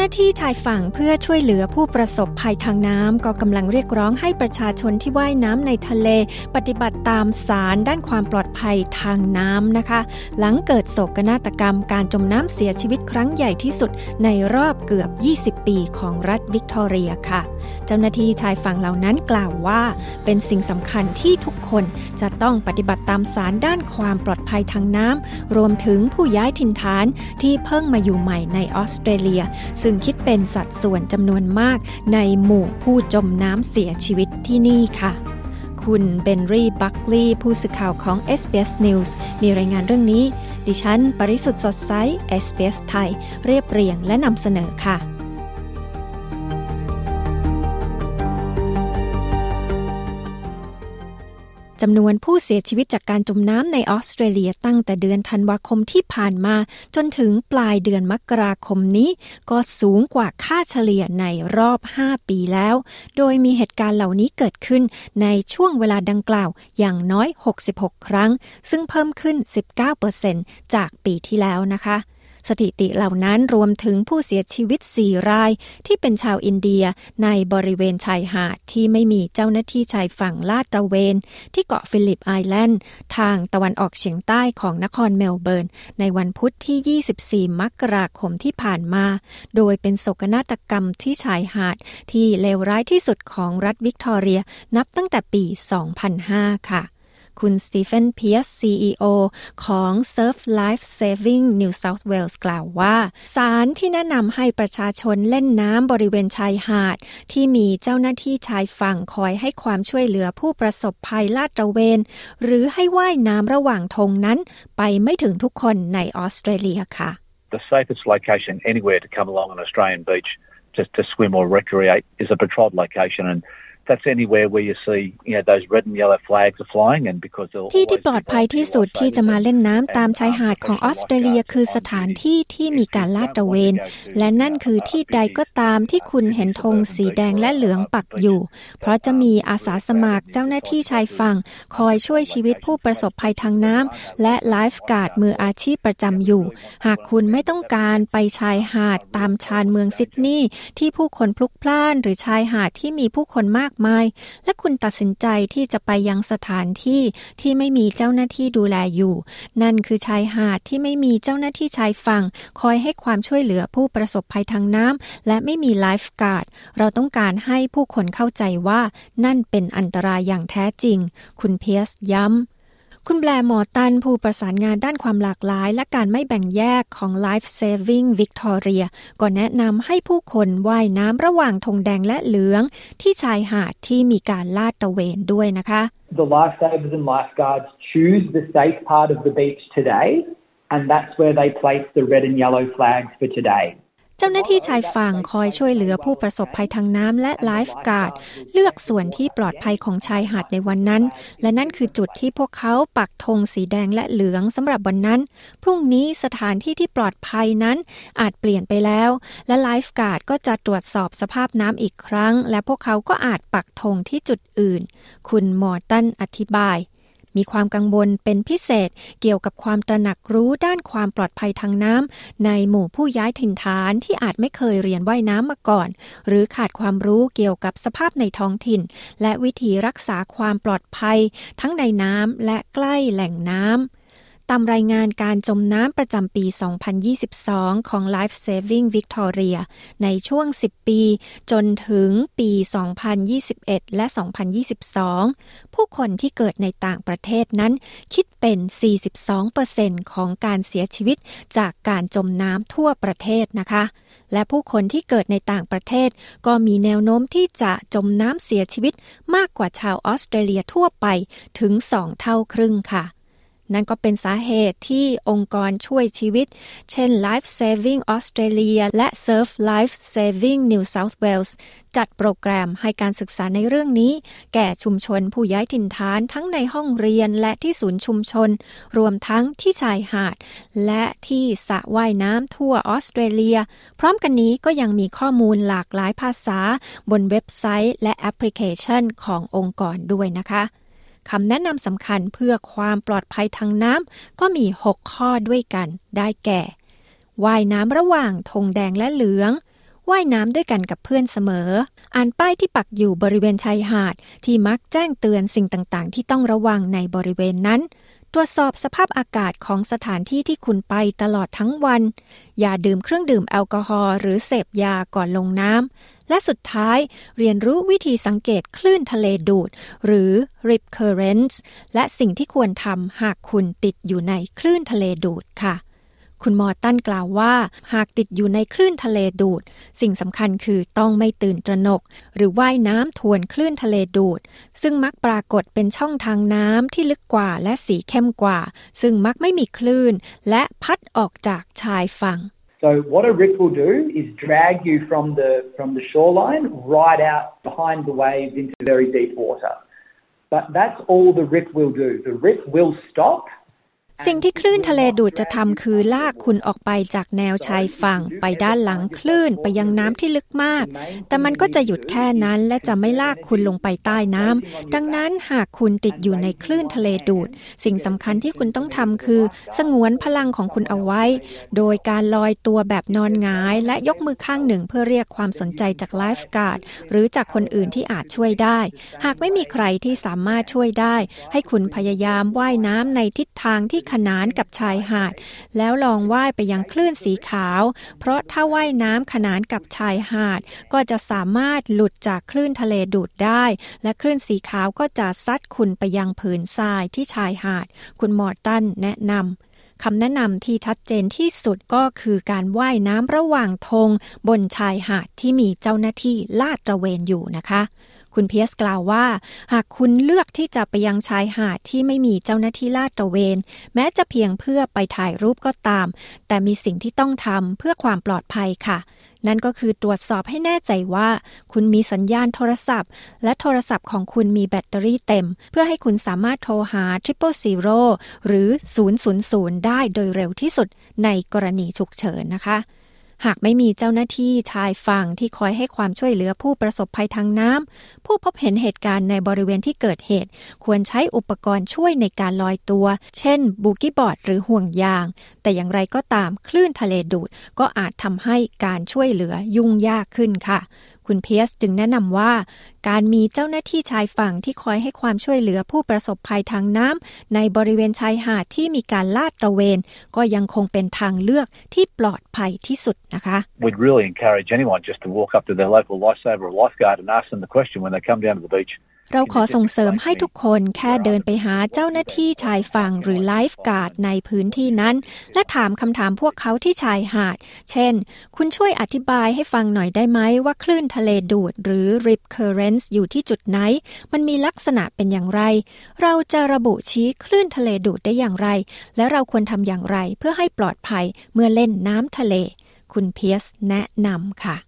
หน้าที่ชายฝั่งเพื่อช่วยเหลือผู้ประสบภัยทางน้ำก็กำลังเรียกร้องให้ประชาชนที่ว่ายน้ำในทะเล ปฏิบัติตามสารด้านความปลอดภัยทางน้ำนะคะ หลังเกิดโศกนาฏกรรมการจมน้ำเสียชีวิตครั้งใหญ่ที่สุดในรอบเกือบ 20 ปีของรัฐวิกตอเรียค่ะ เจ้าหน้าที่ชายฝั่งเหล่านั้นกล่าวว่า เป็นสิ่งสำคัญที่ทุกคนจะต้องปฏิบัติตามสารด้านความปลอดภัยทางน้ำรวมถึงผู้ย้ายถิ่นฐานที่เพิ่งมาอยู่ใหม่ในออสเตรเลียซึ่งถึงคิดเป็นสัดส่วนจำนวนมากในหมู่ผู้จมน้ำเสียชีวิตที่นี่ค่ะ คุณเบนรีบัคลีย์ผู้สื่อข่าวของ SBS News มีรายงานเรื่องนี้ ดิฉัน ปริสุทธ์สดใส SBS ไทย เรียบเรียงและนำเสนอค่ะ จำนวนผู้เสียชีวิตจากการจมน้ำในออสเตรเลียตั้งแต่เดือนธันวาคมที่ผ่านมา จนถึงปลายเดือนมกราคมนี้ ก็สูงกว่าค่าเฉลี่ยในรอบ 5 ปีแล้ว โดยมีเหตุการณ์เหล่านี้เกิดขึ้นในช่วงเวลาดังกล่าวอย่างน้อย 66 ครั้ง ซึ่งเพิ่มขึ้น 19%จากปีที่แล้วนะคะ สถิติเหล่านั้นรวมถึงผู้เสียชีวิต 4 ราย ที่เป็นชาวอินเดียในบริเวณชายหาดที่ไม่มีเจ้าหน้าที่ชายฝั่งลาดตระเวน ที่เกาะฟิลิปไอแลนด์ ทางตะวันออกเฉียงใต้ของนครเมลเบิร์น ในวันพุธที่ 24 มกราคมที่ผ่านมา โดยเป็นโศกนาฏกรรมที่ชายหาด ที่เลวร้ายที่สุดของรัฐวิกตอเรียนับตั้งแต่ปี 2005 ค่ะ คุณสตีเฟนเพียส CEO ของ Surf Life Saving New South Wales กล่าวว่า สารที่แนะนำให้ประชาชนเล่นน้ำบริเวณชายหาด ที่มีเจ้าหน้าที่ชายฝั่งคอยให้ความช่วยเหลือผู้ประสบภัยลาดตระเวน หรือให้ว่ายน้ำระหว่างทงนั้นไปไม่ถึงทุกคนในออสเตรเลียค่ะ The safest location anywhere to come along an Australian beach to, to swim or recreate is a patrolled location and that's anywhere where you see you know those red and yellow flags are flying and because ที่ที่ปลอดภัยที่สุดที่จะมาเล่นน้ำตามชายหาดของออสเตรเลียคือสถานที่ที่มีการลาดตระเวน และนั่นคือที่ใดก็ตามที่คุณเห็นธงสีแดงและเหลืองปักอยู่ เพราะจะมีอาสาสมัครเจ้าหน้าที่ชายฝั่ง คอยช่วยชีวิตผู้ประสบภัยทางน้ำและไลฟ์การ์ดมืออาชีพประจำอยู่ หากคุณไม่ต้องการไปชายหาดตามชานเมืองซิดนีย์ที่ผู้คนพลุกพล่านหรือชายหาดที่มีผู้คนมากมาย และคุณตัดสินใจที่จะไปยังสถานที่ที่ไม่มีเจ้าหน้าที่ดูแลอยู่ นั่นคือชายหาดที่ไม่มีเจ้าหน้าที่ชายฝั่ง คอยให้ความช่วยเหลือผู้ประสบภัยทางน้ำและไม่มีไลฟ์การ์ดเราต้องการให้ผู้คนเข้าใจว่านั่นเป็นอันตรายอย่างแท้จริง คุณเพียสย้ำ คุณแบลหมอตันผู้ประสานงานด้านความหลากหลาย และการไม่แบ่งแยกของ Life Saving Victoria ก็แนะนำให้ผู้คนว่ายน้ำระหว่างธงแดงและเหลือง ที่ชายหาดที่มีการลาดตระเวนด้วยนะคะ The lifesavers and lifeguards choose the safe part of the beach today and that's where they place the red and yellow flags for today เจ้าหน้าที่ชายฝั่งคอยช่วยเหลือผู้ประสบภัยทางน้ำและไลฟ์การ์ดเลือกส่วนที่ปลอดภัยของชายหาดในวันนั้น และนั่นคือจุดที่พวกเขาปักธงสีแดงและเหลืองสำหรับวันนั้น พรุ่งนี้สถานที่ที่ปลอดภัยนั้น อาจเปลี่ยนไปแล้ว และไลฟ์การ์ดก็จะตรวจสอบสภาพน้ำอีกครั้ง และพวกเขาก็อาจปักธงที่จุดอื่น คุณมอร์ตันอธิบาย มีความกังวลเป็นพิเศษเกี่ยวกับความตระหนักรู้ด้านความปลอดภัยทางน้ำในหมู่ผู้ย้ายถิ่นฐานที่อาจไม่เคยเรียนว่ายน้ำมาก่อน หรือขาดความรู้เกี่ยวกับสภาพในท้องถิ่น และวิธีรักษาความปลอดภัย ทั้งในน้ำและใกล้แหล่งน้ำ ตามรายงานการจมน้ำประจำปี 2022 ของ Life Saving Victoria ในช่วง 10 ปี จนถึงปี 2021 และ 2022 ผู้คนที่เกิดในต่างประเทศนั้น คิดเป็น 42%ของการเสียชีวิตจากการจมน้ำทั่วประเทศนะคะ และผู้คนที่เกิดในต่างประเทศ ก็มีแนวโน้มที่จะจมน้ำเสียชีวิตมากกว่าชาวออสเตรเลียทั่วไปถึง 2 เท่าครึ่งค่ะ นั่นก็เป็นสาเหตุที่องค์กรช่วยชีวิต เช่น Life Saving Australia และ Surf Life Saving New South Wales จัดโปรแกรมให้การศึกษาในเรื่องนี้ แก่ชุมชนผู้ย้ายถิ่นฐานทั้งในห้องเรียนและที่ศูนย์ชุมชน รวมทั้งที่ชายหาด และที่สระว่ายน้ำทั่วออสเตรเลีย พร้อมกันนี้ก็ยังมีข้อมูลหลากหลายภาษา บนเว็บไซต์และแอปพลิเคชันขององค์กรด้วยนะคะ คำแนะนำสำคัญเพื่อความปลอดภัยทางน้ำก็มี 6 ข้อด้วยกันได้แก่ว่ายน้ำระหว่างธงแดงและเหลืองว่ายน้ำด้วยกันกับเพื่อนเสมอ อ่านป้ายที่ปักอยู่บริเวณชายหาด ที่มักแจ้งเตือนสิ่งต่างๆ ที่ต้องระวังในบริเวณนั้น ตรวจสอบสภาพอากาศของสถานที่ที่คุณไปตลอดทั้งวัน อย่าดื่มเครื่องดื่มแอลกอฮอล์หรือเสพยาก่อนลงน้ำ และสุดท้ายเรียนรู้วิธีสังเกตคลื่นทะเลดูด หรือ rip currents และสิ่งที่ควรทำหากคุณติดอยู่ในคลื่นทะเลดูดค่ะ คุณมอตันกล่าวว่า หากติดอยู่ในคลื่นทะเลดูด สิ่งสำคัญคือต้องไม่ตื่นตระหนก หรือว่ายน้ำทวนคลื่นทะเลดูด ซึ่งมักปรากฏเป็นช่องทางน้ำที่ลึกกว่าและสีเข้มกว่า ซึ่งมักไม่มีคลื่น และพัดออกจากชายฝั่ง So what a rip will do is drag you from the from the shoreline right out behind the waves into very deep water. But that's all the rip will do. The rip will stop สิ่งที่คลื่นทะเลดูดจะทำคือลากคุณออกไปจากแนวชายฝั่ง ไปด้านหลังคลื่นไปยังน้ำที่ลึกมาก แต่มันก็จะหยุดแค่นั้นและจะไม่ลากคุณลงไปใต้น้ำดังนั้นหากคุณติดอยู่ในคลื่นทะเลดูด สิ่งสำคัญที่คุณต้องทำคือ สงวนพลังของคุณเอาไว้ โดยการลอยตัวแบบนอนงาย และยกมือข้างหนึ่งเพื่อเรียกความสนใจจากไลฟ์การ์ดหรือจากคนอื่นที่อาจช่วยได้ หากไม่มีใครที่สามารถช่วยได้ ให้คุณพยายามว่ายน้ำในทิศทางที่ขนานกับชายหาด แล้วลองว่ายไปยังคลื่นสีขาว เพราะถ้าว่ายน้ำขนานกับชายหาด ก็จะสามารถหลุดจากคลื่นทะเลดูดได้ และคลื่นสีขาวก็จะซัดคุณไปยังผืนทรายที่ชายหาด คุณมอร์ตันแนะนำคำแนะนำที่ชัดเจนที่สุดก็คือการว่ายน้ำระหว่างธงบนชายหาดที่มีเจ้าหน้าที่ลาดตระเวนอยู่นะคะ คุณเพียสกล่าวว่า หากคุณเลือกที่จะไปยังชายหาดที่ไม่มีเจ้าหน้าที่ลาดตระเวน แม้จะเพียงเพื่อไปถ่ายรูปก็ตาม แต่มีสิ่งที่ต้องทำเพื่อความปลอดภัยค่ะนั่นก็คือตรวจสอบให้แน่ใจว่า คุณมีสัญญาณโทรศัพท์ และโทรศัพท์ของคุณมีแบตเตอรี่เต็ม เพื่อให้คุณสามารถโทรหา Triple Zero หรือ 000 ได้โดยเร็วที่สุดในกรณีฉุกเฉินนะคะ หากไม่มีเจ้าหน้าที่ชายฝั่งที่คอยให้ความช่วยเหลือผู้ประสบภัยทางน้ำ ผู้พบเห็นเหตุการณ์ในบริเวณที่เกิดเหตุ ควรใช้อุปกรณ์ช่วยในการลอยตัว เช่น บูกี้บอร์ดหรือห่วงยาง แต่อย่างไรก็ตามคลื่นทะเลดูดก็อาจทำให้การช่วยเหลือยุ่งยากขึ้นค่ะ คุณเพียสจึงแนะนำว่า การมีเจ้าหน้าที่ชายฝั่งที่คอยให้ความช่วยเหลือผู้ประสบภัยทางน้ำในบริเวณชายหาดที่มีการลาดตระเวน ก็ยังคงเป็นทางเลือกที่ปลอดภัยที่สุดนะคะ We'd really encourage anyone just to walk up to their local lifesaver or lifeguard and ask them the question when they come down to the beach เราขอส่งเสริมให้ทุกคนแค่เดินไปหาเจ้าหน้าที่ชายฝั่งหรือไลฟ์การ์ดในพื้นที่นั้น และถามคำถามพวกเขาที่ชายหาด เช่น คุณช่วยอธิบายให้ฟังหน่อยได้ไหมว่าคลื่นทะเลดูดหรือ rip currents อยู่ที่จุดไหน มันมีลักษณะเป็นอย่างไร เราจะระบุชี้คลื่นทะเลดูดได้อย่างไร และเราควรทำอย่างไรเพื่อให้ปลอดภัยเมื่อเล่นน้ำทะเล คุณเพียสแนะนำค่ะ